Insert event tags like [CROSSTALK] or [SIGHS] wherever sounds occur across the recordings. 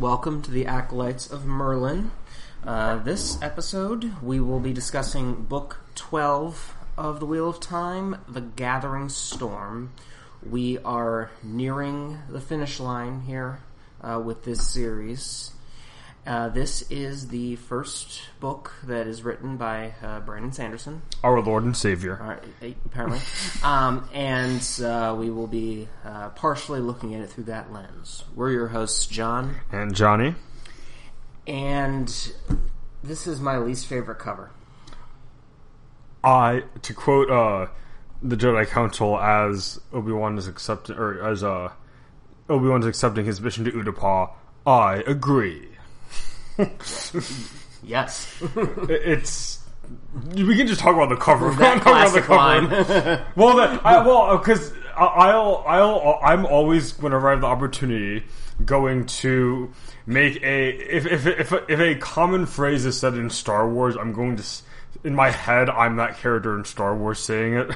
welcome to the Acolytes of Merlin. Uh, this episode, we will be discussing Book 12 of The Wheel of Time, The Gathering Storm. We are nearing the finish line here uh, with this series. Uh, this is the first book that is written by uh, Brandon Sanderson, Our Lord and Savior. uh, apparently, [LAUGHS] um, and uh, we will be uh, partially looking at it through that lens. We're your hosts, John, And Johnny? and this is my least favorite cover. I, to quote uh, the Jedi Council as Obi-Wan is accepting, or as uh, Obi-Wan is accepting his mission to Utapau, I agree. [LAUGHS] Yes, It's... We can just talk about the cover. That [LAUGHS] talk about the cover. [LAUGHS] Well, the, I, well, because I'll, I'll, I'm always whenever I have the opportunity going to make a if if if if a common phrase is said in Star Wars, I'm going to. s- In my head, I'm that character in Star Wars saying it,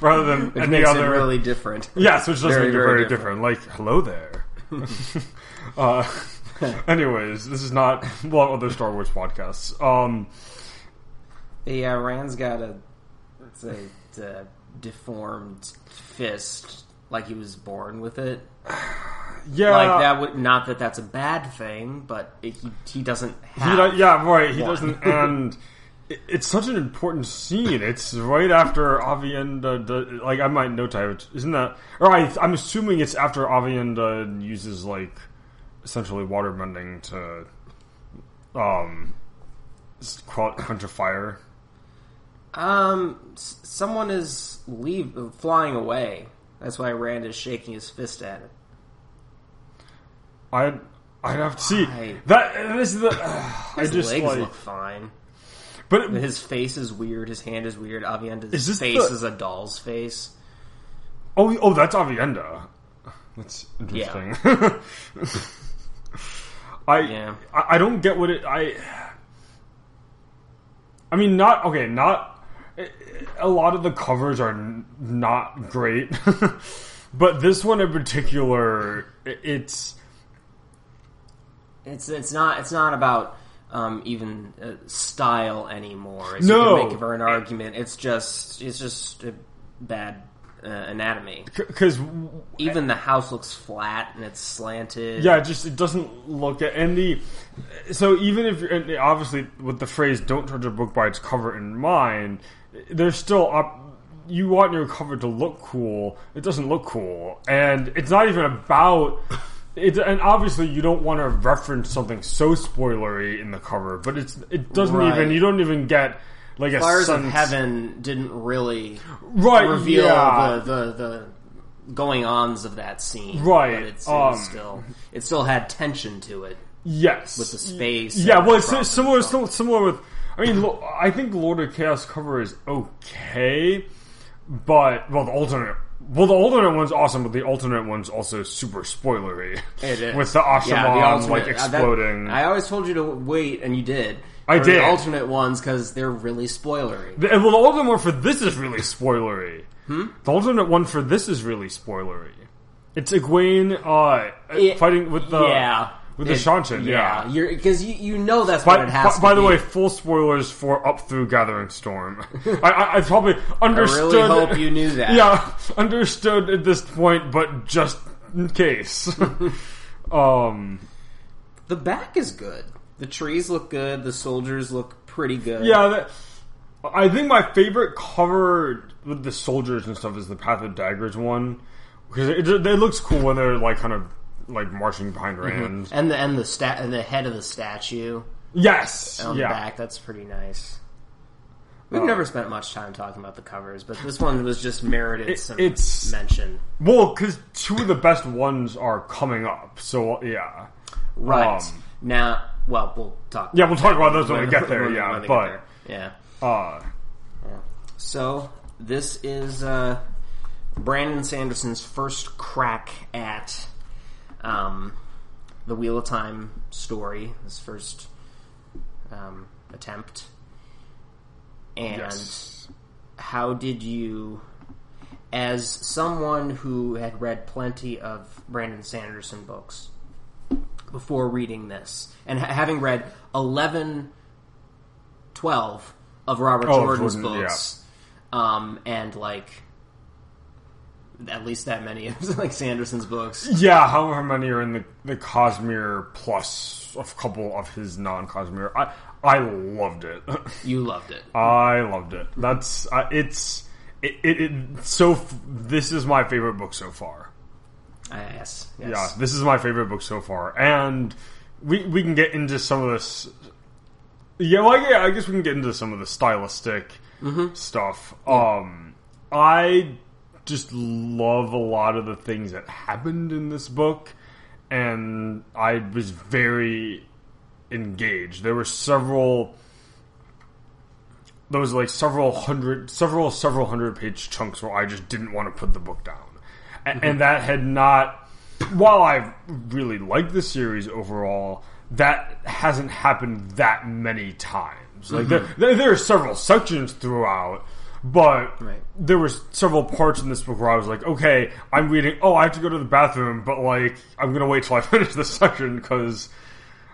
rather than Which any other. it really different. yes, which does very, make it very very different. Like, hello there. uh, anyways, this is not [LAUGHS] well other Star Wars podcasts. Um, Yeah, Rand's got a, it's a, deformed fist, like he was born with it. [SIGHS] yeah, like that would not that that's a bad thing, but it, he he doesn't He have. do- yeah, right. He one. doesn't, and [LAUGHS] it- it's such an important scene. It's right after Aviendha. Like I might note, I would- isn't that? Or I, I'm assuming it's after Aviendha uses like essentially water bending to um quench a fire. Um, someone is leave flying away. That's why Rand is shaking his fist at it. I I'd have to see Why? that. This is the. [SIGHS] I [SIGHS] His just legs like, look fine. but His face is weird. His hand is weird. Aviendha's Is face the- is a doll's face. Oh, oh, that's Aviendha. That's interesting. [LAUGHS] I, Yeah. I I don't get what it I. I mean, not okay. Not a lot of the covers are n- not great, [LAUGHS] but this one in particular, it's It's it's not it's not about um, even uh, style anymore. As No. you can make for an argument. It's just it's just a bad uh, anatomy. because Even the house looks flat and it's slanted. Yeah, it just it doesn't look at and the so even if you're and obviously with the phrase "don't judge a book by its cover" in mind, there's still up. You want your cover to look cool. It doesn't look cool, and it's not even about. It, and obviously, you don't want to reference something so spoilery in the cover, but it's it doesn't Right. even. You don't even get like Fires of Heaven didn't really right? reveal yeah. the, the the going ons of that scene. Right, But it's, it um, still it still had tension to it. Yes, with the space Yeah, well, it's similar, similar, with. I mean, I think Lord of Chaos cover is okay, but well, the alternate. Well, the alternate one's awesome, but the alternate one's also super spoilery. It is. [LAUGHS] with the Asha'man Yeah, the like uh, that- exploding. I always told you to wait, and you did. I did. The alternate ones because they're really spoilery. The- well, the alternate one for this is really spoilery. Hmm? The alternate one for this is really spoilery. It's Egwene uh, It- fighting with the yeah. with the Seanchan. Yeah, because you, you know that's By, what it has by, by the way, full spoilers for Up Through Gathering Storm. [LAUGHS] I, I, I probably understood. I really hope you knew that. Yeah, understood at this point, but just in case. [LAUGHS] [LAUGHS] um, The back is good. The trees look good. The soldiers look pretty good. yeah, that, I think my favorite cover with the soldiers and stuff is the Path of Daggers one because it, it, it looks cool when they're like kind of like marching behind Rand. And the and the sta- and the head of the statue Yes, on yeah. the back. That's pretty nice. We've Uh, never spent much time talking about the covers, but this one was just merited It- some it's- mention. Well, because two of the best ones are coming up, so yeah. Right Um, now, well, we'll talk. Yeah, we'll talk about those when we get [LAUGHS] there, when- yeah, when but- get there. yeah. Uh, So this is uh, Brandon Sanderson's first crack at um, the Wheel of Time story. His first um, attempt. And yes. how did you, as someone who had read plenty of Brandon Sanderson books, before reading this, and ha- having read 11, 12 of Robert Oh, Jordan's Jordan, books, um, and like at least that many of [LAUGHS] like Sanderson's books. Yeah, however many are in the the Cosmere plus a couple of his non Cosmere. I I loved it. [LAUGHS] You loved it. I loved it. That's uh, it's it, it, it so f- this is my favorite book so far. Yes, yes. Yeah, this is my favorite book so far, and we we can get into some of this. Yeah, well, yeah, I guess we can get into some of the stylistic stuff. Um, I just love a lot of the things that happened in this book, and I was very engaged. There were several. There was like several hundred, several several hundred page chunks where I just didn't want to put the book down, A- and that had not. While I really liked the series overall, that hasn't happened that many times. Like there, there, there are several sections throughout, but Right. there was several parts in this book where I was like, okay, I'm reading. Oh, I have to go to the bathroom, but like I'm gonna wait till I [LAUGHS] finish this section because.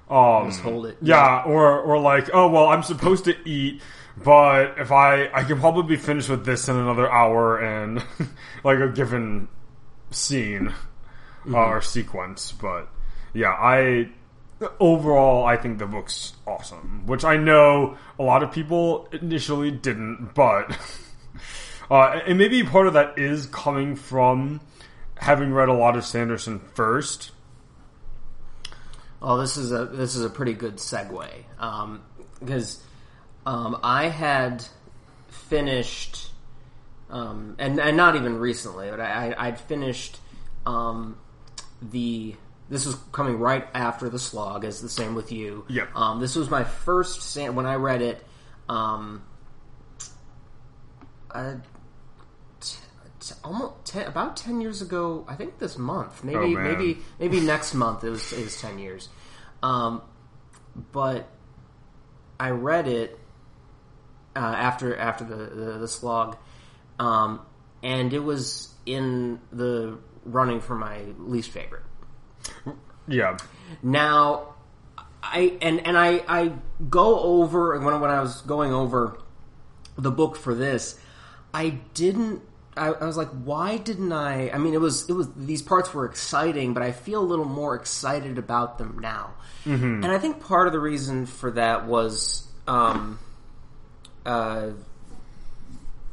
Um, Just hold it. yeah, or or like, oh well, I'm supposed to eat, but if I I can probably be finished with this in another hour and [LAUGHS] like a given scene uh, or sequence. But yeah, I overall I think the book's awesome, which I know a lot of people initially didn't, but [LAUGHS] uh, and maybe part of that is coming from having read a lot of Sanderson first. Oh, this is a this is a pretty good segue um, because um, I had finished, um, and and not even recently, but I, I- I'd finished um, the. This was coming right after the slog, as the same with you. Yep. Um, this was my first when I read it. Um, uh, t- t- almost ten, about ten years ago. I think this month, maybe Oh, maybe maybe next month. It was it was ten years, um, but I read it uh, after after the the, the slog, um, and it was in the running for my least favorite. Yeah, Now, I and and I I go over when when I was going over the book for this, I didn't. I, I was like, why didn't I? I mean, it was it was these parts were exciting, but I feel a little more excited about them now. And I think part of the reason for that was, um, uh,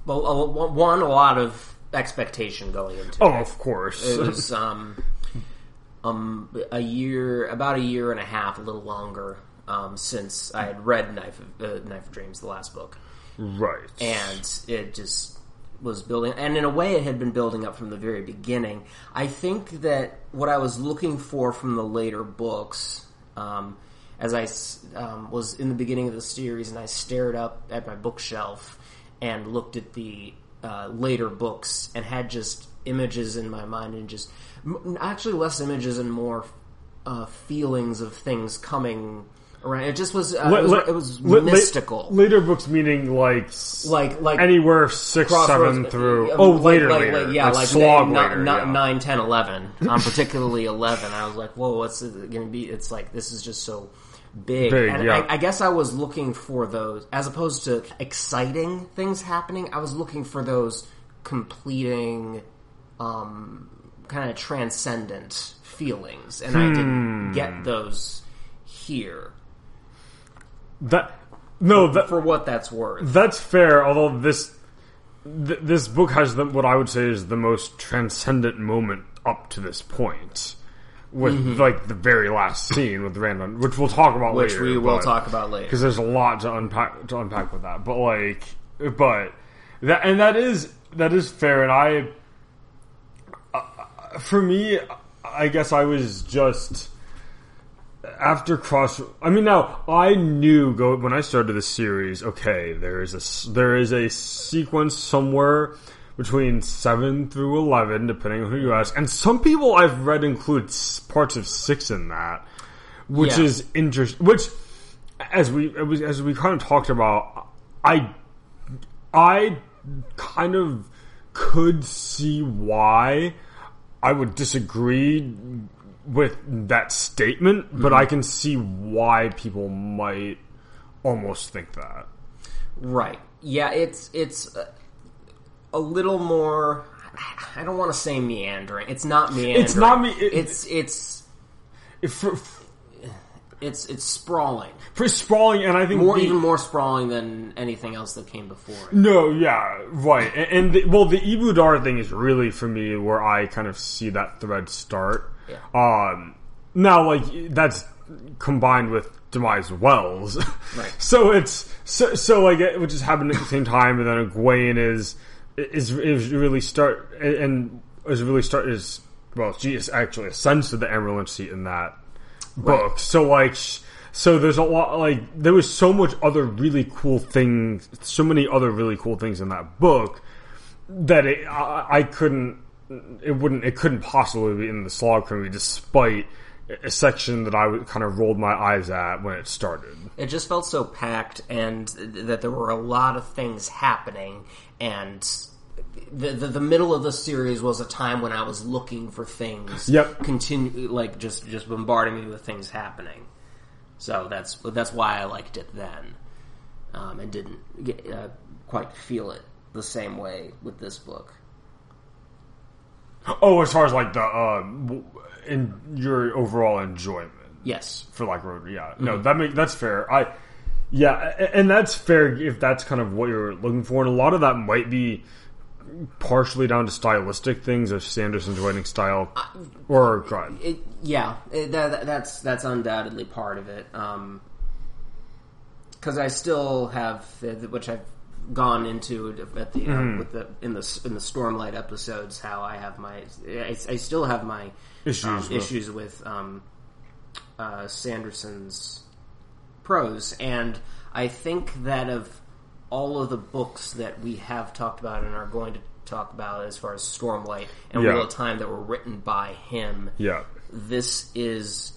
one a lot of expectation going into Oh, it of course. it was um, um, a year, about a year and a half, a little longer um, since I had read Knife of, uh, Knife of Dreams, the last book, right. and it just was building. And in a way, it had been building up from the very beginning. I think that what I was looking for from the later books, um, as I um, was in the beginning of the series, and I stared up at my bookshelf and looked at the uh, later books and had just images in my mind and just actually less images and more uh, feelings of things coming around. It just was uh, it was, it was mystical. later books meaning like like like anywhere six, seven through. uh, Oh, like- later, like- later. like- yeah, like, slog ni- later. ni- yeah. 9, 10, 11. [LAUGHS] Um, particularly 11. I was like, whoa, what's it going to be? It's like, this is just so big. Big, and yeah. I, I guess I was looking for those, as opposed to exciting things happening, I was looking for those completing, um, kind of transcendent feelings. And I Hmm. didn't get those here. That no, that For what that's worth. that's fair. Although this th- this book has the, what I would say is the most transcendent moment up to this point, with Mm-hmm. like the very last scene with Randall, which we'll talk about Which later. we will but- talk about later. because there's a lot to unpack to unpack with that. But like, but that and that is that is fair. And I, uh, for me, I guess I was just after cross. I mean, now I knew go when I started the series. Okay, there is a there is a sequence somewhere. Between seven through eleven, depending on who you ask, and some people I've read include parts of six in that, which Yeah. is interesting. Which, as we as we kind of talked about, I I kind of could see why I would disagree with that statement, but mm-hmm. I can see why people might almost think that. Right. Yeah, it's it's a, a little more. I don't want to say meandering. It's not meandering. It's not me- it- it's it's for, it's it's sprawling. for sprawling, and I think More the- even more sprawling than anything else that came before it. No, yeah, right. And, and the, well, the Ebou Dar thing is really for me where I kind of see that thread start. Yeah. Um, now, like that's combined with Dumai's Wells, Right. [LAUGHS] so it's so so like it, which is happening at the same time, and then Egwene is is is really start and is really start is well, she is actually ascends to the Amyrlin seat in that book. Right. So like, so there's a lot like there was so much other really cool things, so many other really cool things in that book that it, I, I couldn't, it wouldn't, it couldn't possibly be in the Slog for me, despite a section that I would kind of rolled my eyes at when it started. It just felt so packed, and that there were a lot of things happening, and. The, the the middle of the series was a time when I was looking for things. Yep. Continue like just just bombarding me with things happening. So that's that's why I liked it then, um, and didn't get, uh, quite feel it the same way with this book. Oh, as far as like the uh, in your overall enjoyment. Yes, for like road. Yeah, no, that make that's fair. I yeah, and that's fair if that's kind of what you're looking for, and a lot of that might be partially down to stylistic things of Sanderson's writing style, or it, yeah, it, that, that- that's that's undoubtedly part of it. Because I still have, uh, which I've gone into at the uh, with the in the in the Stormlight episodes, how I have my, I, I still have my Issues um, with- issues with um, uh, Sanderson's prose, and I think that of all of the books that we have talked about and are going to talk about as far as Stormlight and Yeah. Wheel of Time that were written by him, yeah, this is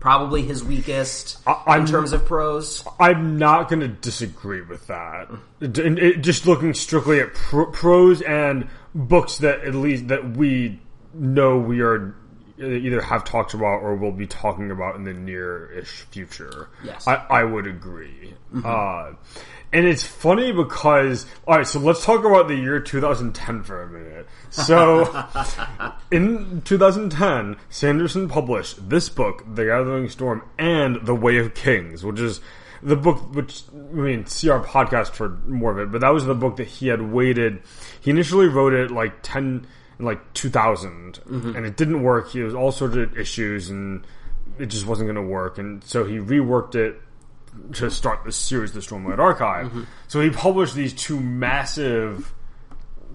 probably his weakest I- in terms of prose. I'm not going to disagree with that. It- it- just looking strictly at pro- prose and books that at least that we know we are either have talked about or will be talking about in the near-ish future. Yes. I, I would agree. Uh, and it's funny because all right, so let's talk about the year 2010 for a minute. So, [LAUGHS] in 2010, Sanderson published this book, The Gathering Storm, and The Way of Kings, which is the book which I mean, see our podcast for more of it, but that was the book that he had waited. He initially wrote it like 10 in like 2000, and it didn't work. He was all sorts of issues, and it just wasn't going to work. And so he reworked it to start this series, the Stormlight Archive. So he published these two massive,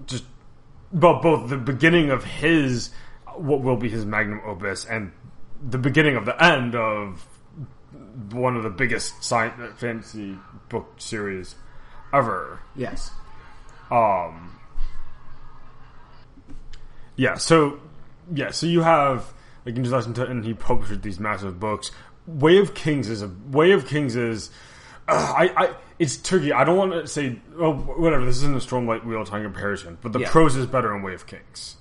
just but both the beginning of his what will be his magnum opus and the beginning of the end of one of the biggest science fantasy book series ever. Yes. Um, yeah, so yeah, so you have like in 2010, and he published these massive books. Way of Kings is a Way of Kings is. Uh, I, I, it's tricky. I don't want to say, oh, whatever. This isn't a Stormlight Wheel Time comparison, but the Yeah. prose is better in Way of Kings.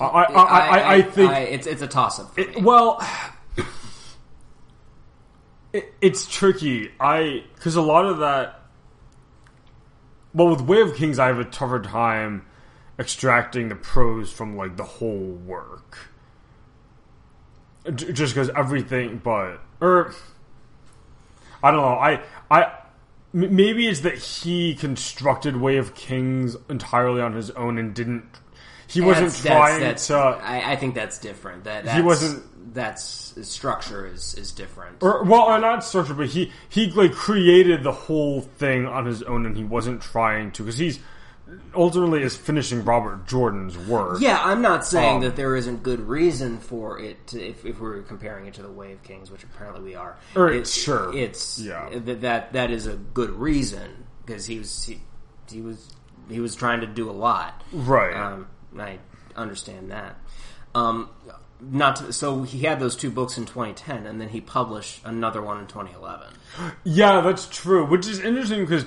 I, I, I, I, I think it's it's a toss up. it, well, [SIGHS] it, it's tricky. I because a lot of that. Well, with Way of Kings, I have a tougher time extracting the prose from like the whole work. Just because everything, but or I don't know. I I maybe it's that he constructed Way of Kings entirely on his own and didn't. He wasn't That's- trying that's, to. I, I think that's different. That that's, wasn't- That's his structure is is different. or well, uh, not structure, but he he like created the whole thing on his own, and he wasn't trying to because he's ultimately is finishing Robert Jordan's work. yeah, I'm not saying Um, that there isn't good reason for it to, if, if we're comparing it to the Way of Kings, which apparently we are. Or It- sure. it's Yeah. that that that is a good reason because he was he, he was he was trying to do a lot. Right. Um, I understand that. Um, not to, so he had those two books in 2010, and then he published another one in 2011. Yeah, that's true. Which is interesting because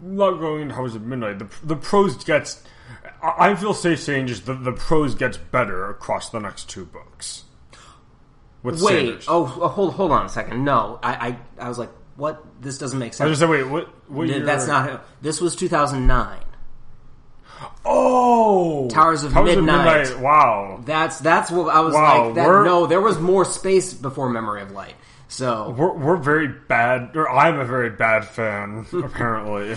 not going into Towers of Midnight, the the prose gets I I feel safe saying just the, the prose gets better across the next two books. With Wait, Sanders. oh, oh, hold hold on a second. No, I I, I was like, what? This doesn't make sense. I just said, wait, what? what Th- That's not. This was 2009. Oh, Towers of Midnight. Wow, That's that's what I was Wow, like. That, no, there was more space before Memory of Light. So we're we're very bad. Or I'm a very bad fan, [LAUGHS] apparently.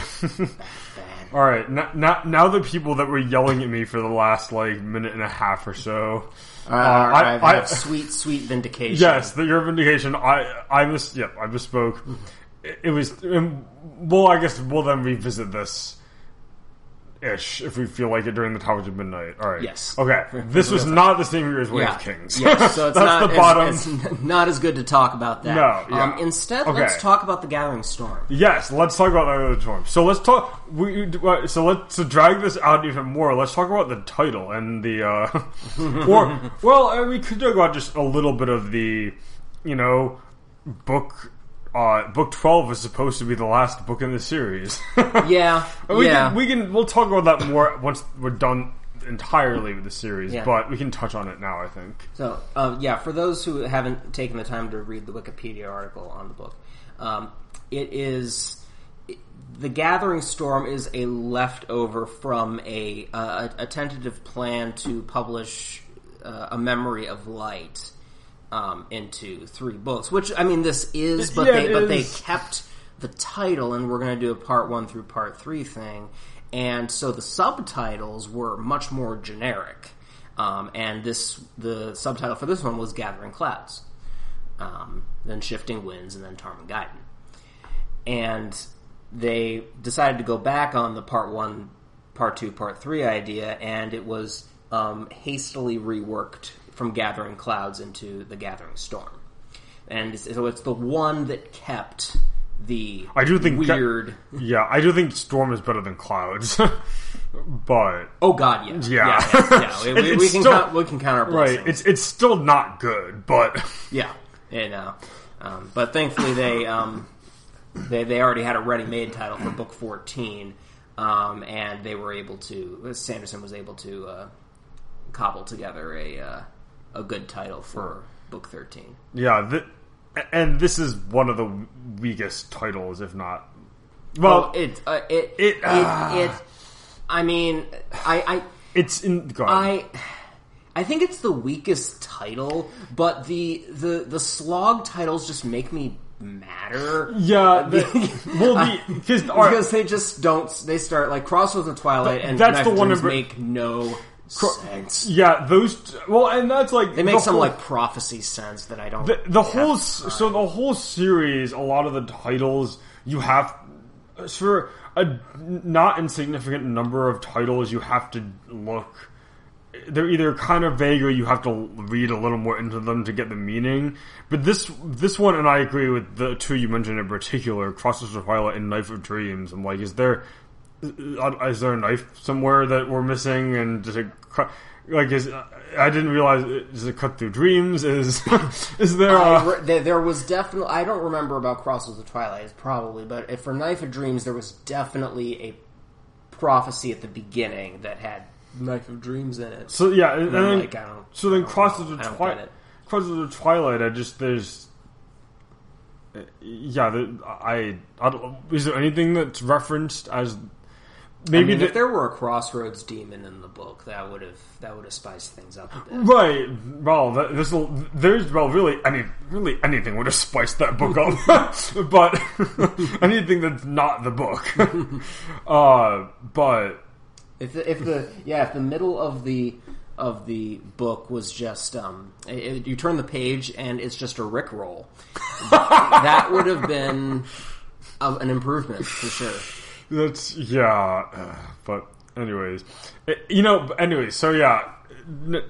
All right, now, now now the people that were yelling at me for the last like minute and a half or so. uh, I- I, I- have sweet sweet vindication. Yes, the, your vindication. I I mis yeah I misspoke. It, it was well. I guess we'll then revisit this. Ish, if we feel like it during the Towers of Midnight. All right. Yes. Okay. This was not the same year as Way Yeah. of Kings. Yes, so [LAUGHS] it's That's not, the bottom. It's, it's not as good to talk about that. No, yeah. Um, instead, Okay. let's talk about the Gathering Storm. Yes, let's talk about the other storm. So let's talk. We uh, so let's to drag this out even more. Let's talk about the title and the uh, [LAUGHS] or well, we could talk about just a little bit of the you know book. Uh, book twelve is supposed to be the last book in the series. [LAUGHS] Yeah, we yeah. can we can we'll talk about that more once we're done entirely with the series. Yeah. But we can touch on it now. I think. So, um, yeah, for those who haven't taken the time to read the Wikipedia article on the book, um, it is the Gathering Storm is a leftover from a uh, a, a tentative plan to publish uh, a Memory of Light um, into three books. Which I mean, this is, but Yeah, they but they kept the title, and we're going to do a part one through part three thing. And so the subtitles were much more generic. Um, and this, the subtitle for this one was Gathering Clouds, um, then Shifting Winds, and then Tarmon Gai'don. And they decided to go back on the part one, part two, part three idea, and it was um, hastily reworked from Gathering Clouds into the Gathering Storm. And so it's the one that kept the I do think weird. Yeah, I do think Storm is better than Clouds, [LAUGHS] but oh God, yeah, Yeah. yeah, yeah. yeah. [LAUGHS] We, we, can still- count, we can count our blessings. right, it's it's still not good. But [LAUGHS] Yeah, you know. Um, but thankfully, they um, they they already had a ready-made title for book fourteen, um, and they were able to. Sanderson was able to uh, cobble together a uh, a good title for book thirteen. yeah, th- and this is one of the weakest titles, if not. Well, Well, it uh, it it- it, ah. it, I mean, I I it's in. I I think it's the weakest title, but the the the slog titles just make me madder. yeah, [LAUGHS] the, well, the [LAUGHS] because because they just don't. They start like Crossroads of Twilight, and That's Knife the one Dreams make no sense. yeah, those. t- Well, and that's like They make the some whole- like prophecy sense that I don't. the, the whole so the whole series a lot of the titles you have for a not insignificant number of titles you have to look they're either kind of vague or you have to read a little more into them to get the meaning but this this one and i agree with the two you mentioned in particular crosses of twilight and knife of dreams i'm like is there is there a knife somewhere that we're missing and does it cut like is I didn't realize is it cut through dreams is [LAUGHS] is there a re- there, was definitely. I don't remember about Crossroads of Twilight, probably, but if for Knife of Dreams, there was definitely a prophecy at the beginning that had Knife of Dreams in it. so yeah and, And then like, I don't. so then crosses of twilight crosses of twilight I just there's uh, yeah I, I don't, is there anything that's referenced as maybe I mean, the, if there were a Crossroads demon in the book, that would have that would have spiced things up a bit. Right. Well, this will. There's well, really any really anything would have spiced that book up, [LAUGHS] [LAUGHS] but [LAUGHS] anything that's not the book. uh, but If the, if the yeah, if the middle of the of the book was just um, it, you turn the page and it's just a Rick roll, that would have been an improvement for sure. That's yeah. But anyways, Eh, you know. Anyways, so yeah. n-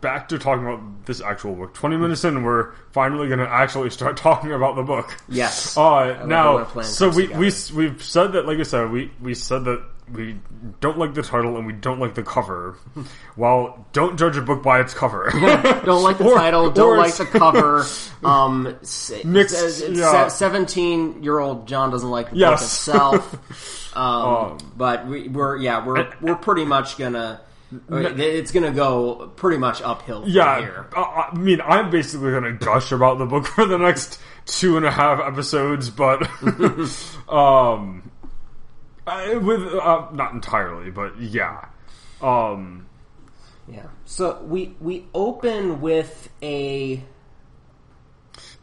Back to talking about this actual book. Twenty minutes in, we're finally going to actually start [LAUGHS] talking about the book. Yes. Uh, now, so we we we've said that, like I said, we we said that we don't like the title and we don't like the cover. well, don't judge a book by its cover. [LAUGHS] don't like the Or- title. Don't like the cover. [LAUGHS] Um, Mixed, yeah. seventeen-year-old John doesn't like the Yes. book itself. [LAUGHS] Um, but we, we're yeah we're we're pretty much gonna. It's gonna go pretty much uphill yeah, here. I, I mean, I'm basically going to gush about the book for the next two and a half episodes, but um, I, with uh, not entirely, but yeah, um, Yeah. So we we open with a,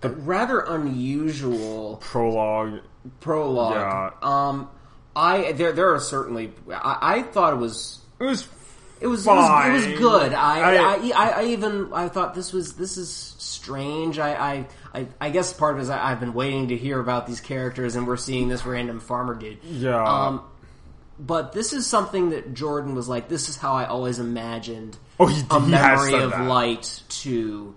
a rather unusual prologue. prologue. Yeah. Um, I there there are certainly I, I thought it was It was it was it was, it was good. I I, I- I I even I thought this was this is strange. I I, I, I guess part of it is I, I've been waiting to hear about these characters, and we're seeing this random farmer dude. yeah. Um, but this is something that Jordan was like. This is how I always imagined Oh, he- a he memory of that. light to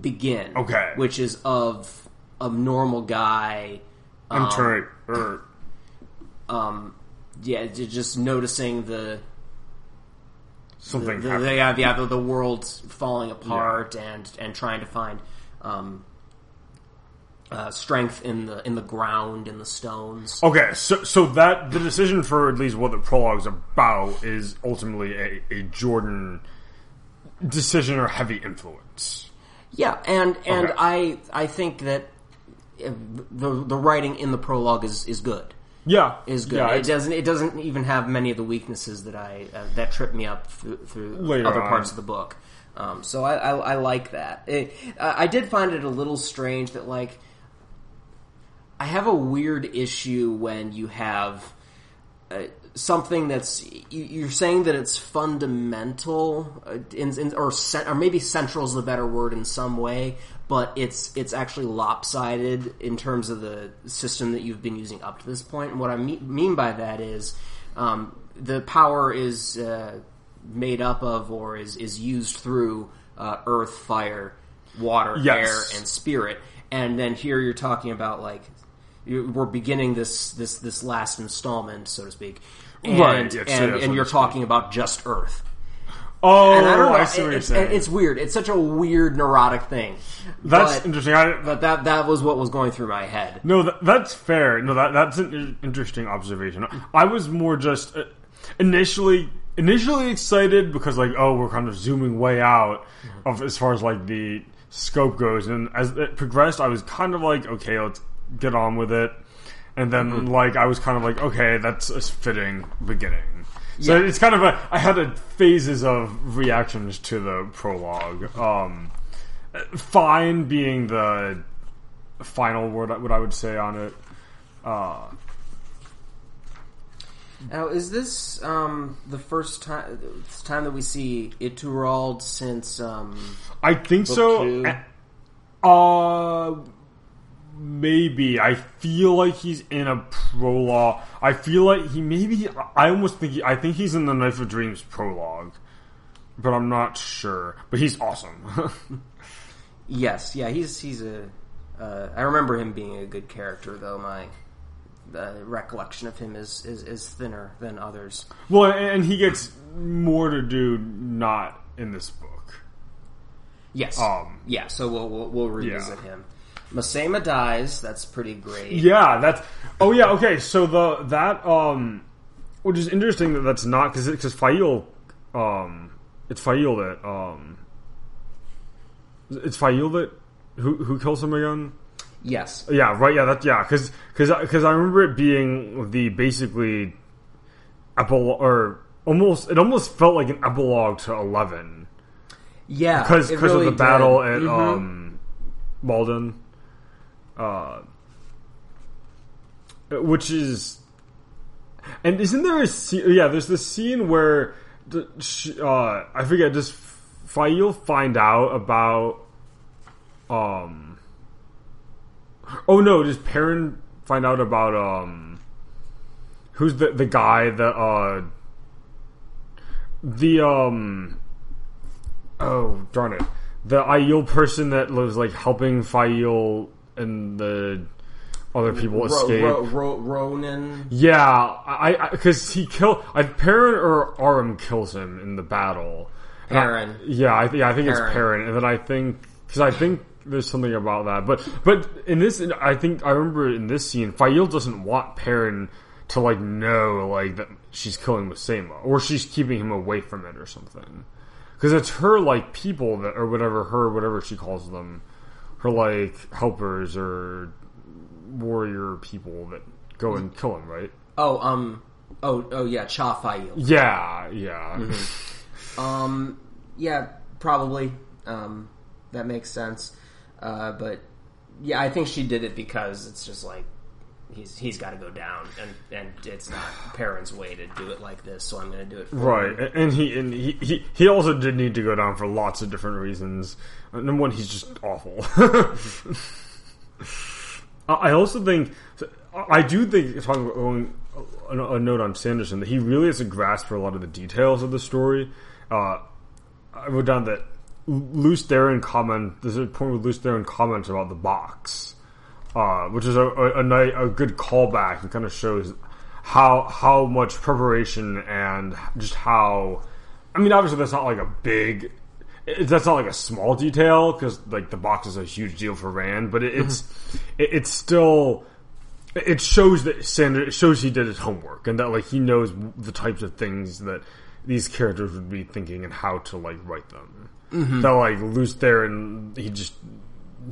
begin. Okay. which is of a normal guy. Um, Enter or um, yeah, just noticing the something the, the, yeah, yeah, the, the world falling apart and and trying to find um, uh, strength in the in the ground in the stones. Okay, so so that the decision for at least what the prologue's about is ultimately a, a Jordan decision or heavy influence. Yeah, and and Okay. I I think that uh, the the writing in the prologue is is good. Yeah, Is good. Yeah, it doesn't it doesn't even have many of the weaknesses that I uh, that trip me up through, through other on. parts of the book. Um, so I, I I like that. It, I did find it a little strange that like I have a weird issue when you have uh, something that's you, you're saying that it's fundamental uh, in, in, or cen- or maybe central is the better word in some way, but it's it's actually lopsided in terms of the system that you've been using up to this point. And what I me- mean by that is um, the power is uh, made up of or is is used through uh, earth, fire, water, Yes. air, and spirit. And then here you're talking about like we're beginning this this this last installment, so to speak, and Right, yes, and, yes, and you're talking about just Earth. Oh, And I know, I see what you're it's, saying. it's weird. It's such a weird neurotic thing. that's but, interesting. I, but that that was what was going through my head. no, that, that's fair. No, that that's an interesting observation. I was more just uh, initially initially excited because like oh we're kind of zooming way out of as far as like the scope goes, and as it progressed, I was kind of like okay, let's get on with it. And then, Mm-hmm. like, I was kind of like, okay, that's a fitting beginning. So Yeah. it's kind of a. I had a phases of reactions to the prologue. Um, fine being the final word, what I would say on it. Uh, Now, is this um, the first time time that we see Ituralde since? Um, I think so. two. Uh, maybe. I feel like he's in a prologue. I feel like he maybe. I almost think. He, I think he's in the Knife of Dreams prologue, but I'm not sure. But he's awesome. [LAUGHS] yes, yeah, he's he's a. Uh, I remember him being a good character, though my uh, recollection of him is, is is thinner than others. well, and he gets more to do not in this book. Yes, Um, yeah. So we'll we'll, we'll revisit yeah. him. Masema dies. That's pretty great. Yeah, that's. Oh yeah, okay. So the that um, which is interesting that that's not because because Faile, um, it's Faile that um, it's Faile that who who kills him again. Yes. Yeah, right. Yeah, that yeah, because because because I remember it being the basically epilogue or almost it almost felt like an epilogue to Eleven Yeah. because because really of the did. battle at Mhm. um, Malden, uh, which is, and isn't there a scene? Yeah, there's this scene where uh, I forget. Faile find out about? Um. Oh no! Does Perrin find out about um? Who's the the guy that uh? The um oh darn it the Aiel person that was like helping Faile in the other people escape. Ro- Ro- Rolan. Yeah, I because he kill I Perrin or Aram kills him in the battle. And I- Perrin. yeah, I think I think Perrin. it's Perrin, and then I think because I think there's something about that, but but in this, I think I remember in this scene, Faile doesn't want Perrin to like know like that she's killing Masema or she's keeping him away from it or something. Because it's her like people that or whatever her whatever she calls them, her like helpers or warrior people that go and kill him, right? Oh, um, oh, oh, yeah, Cha Faile. Yeah, yeah. Um, yeah, probably. Um, that makes sense. Uh, but yeah, I think she did it because it's just like he's he's got to go down, and and it's not Perrin's way to do it like this, so I'm going to do it. For Right, him. and he and he, he he also did need to go down for lots of different reasons. Uh, Number one, he's just awful. [LAUGHS] I also think I do think talking about going a, a note on Sanderson that he really has a grasp for a lot of the details of the story. Uh, I wrote down that Lews Therin comment. There's a point where Lews Therin comments about the box, uh, which is a a, a, a good callback and kind of shows how how much preparation and just how. I mean, obviously that's not like a big. It, that's not like a small detail because like the box is a huge deal for Rand, but it, it's it, it's still it shows that Sander it shows he did his homework and that like he knows the types of things that these characters would be thinking and how to like write them. That like Luce there and he just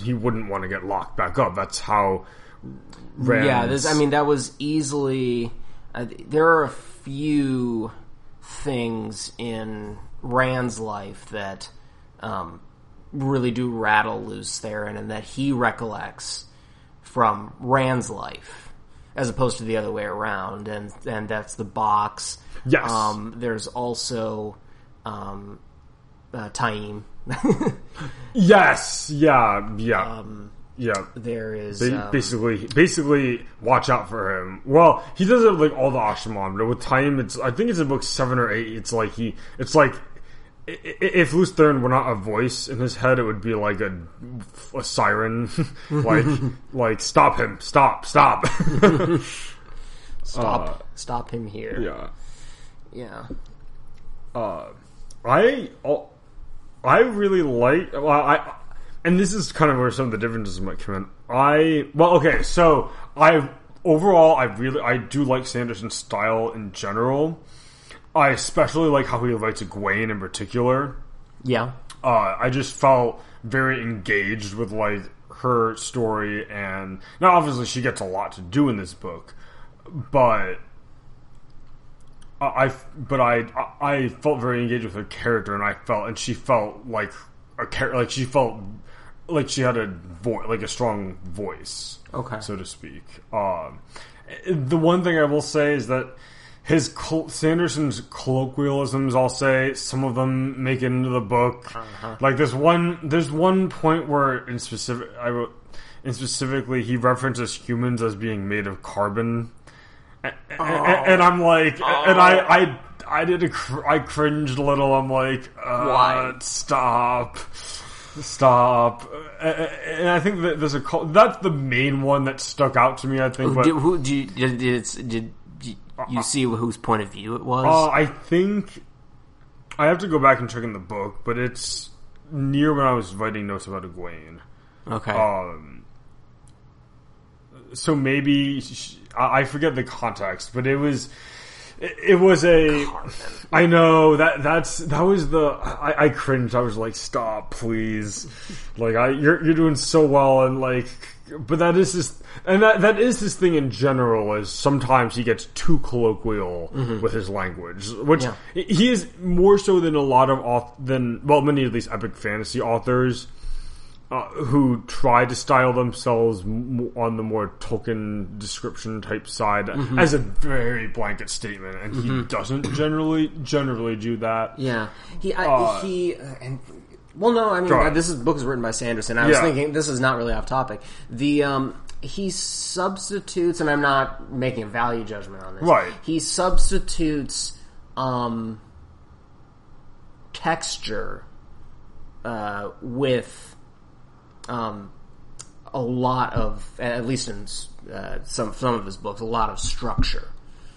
he wouldn't want to get locked back up. That's how. Rand's, yeah. This, I mean, that was easily. Uh, there are a few things in Rand's life that um, really do rattle Lews Therin, and that he recollects from Rand's life, as opposed to the other way around. And and that's the box. Yes. Um, there's also um, uh, Taim. [LAUGHS] yes, yeah, yeah, yeah. there is. Ba- um, basically, basically, watch out for him. Well, he does it like all the Asha'man, but with time, it's I think it's in book seven or eight. It's like he, it's like if Therin were not a voice in his head, it would be like a, a siren, [LAUGHS] like [LAUGHS] like stop him, stop, stop. stop, stop him here. yeah. yeah. Uh, I oh, I really like well I and this is kind of where some of the differences might come in. I well okay so I overall I really I do like Sanderson's style in general. I especially like how he writes Egwene in particular. Yeah. Uh, I just felt very engaged with like her story and now obviously she gets a lot to do in this book, but I, but I I felt very engaged with her character, and I felt and she felt like a char- like she felt like she had a voice, like a strong voice, Okay. so to speak. Um, the one thing I will say is that his col- Sanderson's colloquialisms, I'll say, some of them make it into the book. Like there's one there's one point where in specific I wrote in specifically he references humans as being made of carbon and, and I'm like, and I, I, I did a, cr- I cringed a little. I'm like, uh, Why? Stop, stop. And I think that there's a call, that's the main one that stuck out to me. I think, but did, who, did, you, did, did, did, you see whose point of view it was? uh, I think I have to go back and check in the book, but it's near when I was writing notes about Egwene. okay. Um, so maybe I I forget the context, but it was it, was a. I know that that's that was the I, I cringed. I was like, "Stop, please!" like I you're you're doing so well, and like, but that is this and that that is this thing in general. Is sometimes he gets too colloquial mm-hmm. with his language, which Yeah. he is more so than a lot of auth- than well many of these epic fantasy authors uh, who try to style themselves on the more Tolkien description type side as a very blanket statement, and he doesn't generally generally do that. yeah. He, I, uh, he, uh, and, well, no, I mean, this is, book is written by Sanderson. I was Yeah. thinking, this is not really off topic. The, um, he substitutes, and I'm not making a value judgment on this. Right. He substitutes, um, texture, uh, with, um, a lot of, at least in uh, some some of his books, a lot of structure.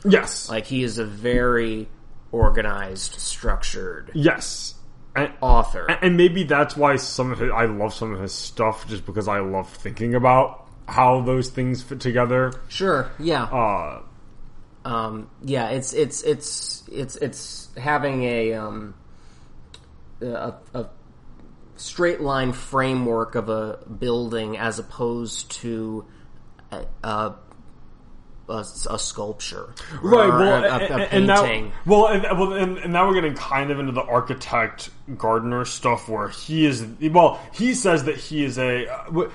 Yes, Like he is a very organized, structured yes, and, author. and maybe that's why some of his, I love some of his stuff, just because I love thinking about how those things fit together. Sure, yeah. Uh, um, yeah, it's it's it's it's it's having a um, a, a straight line framework of a building as opposed to a, a, a, a sculpture, right well and, now well and, well and, and now we're getting kind of into the architect gardener stuff where he is well he says that he is a uh, we,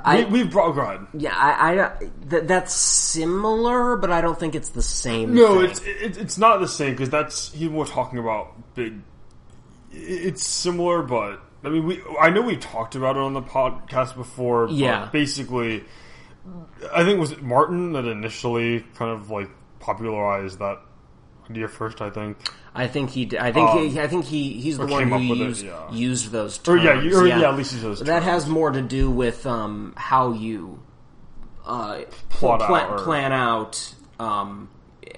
I- we, brought go ahead yeah, I, I th- that's similar, but I don't think it's the same. no thing. it's it, it's not the same because that's he was talking about big it's similar but I mean we I know we talked about it on the podcast before but Yeah. basically I think it was it Martin that initially kind of like popularized that idea first I think I think he. I think Um, he. I think he. He's the one who with it, used, yeah. used those Or, terms. yeah, you- or, yeah, at least he used those That terms. has more to do with um, how you uh, Plot pla- out or- plan out um,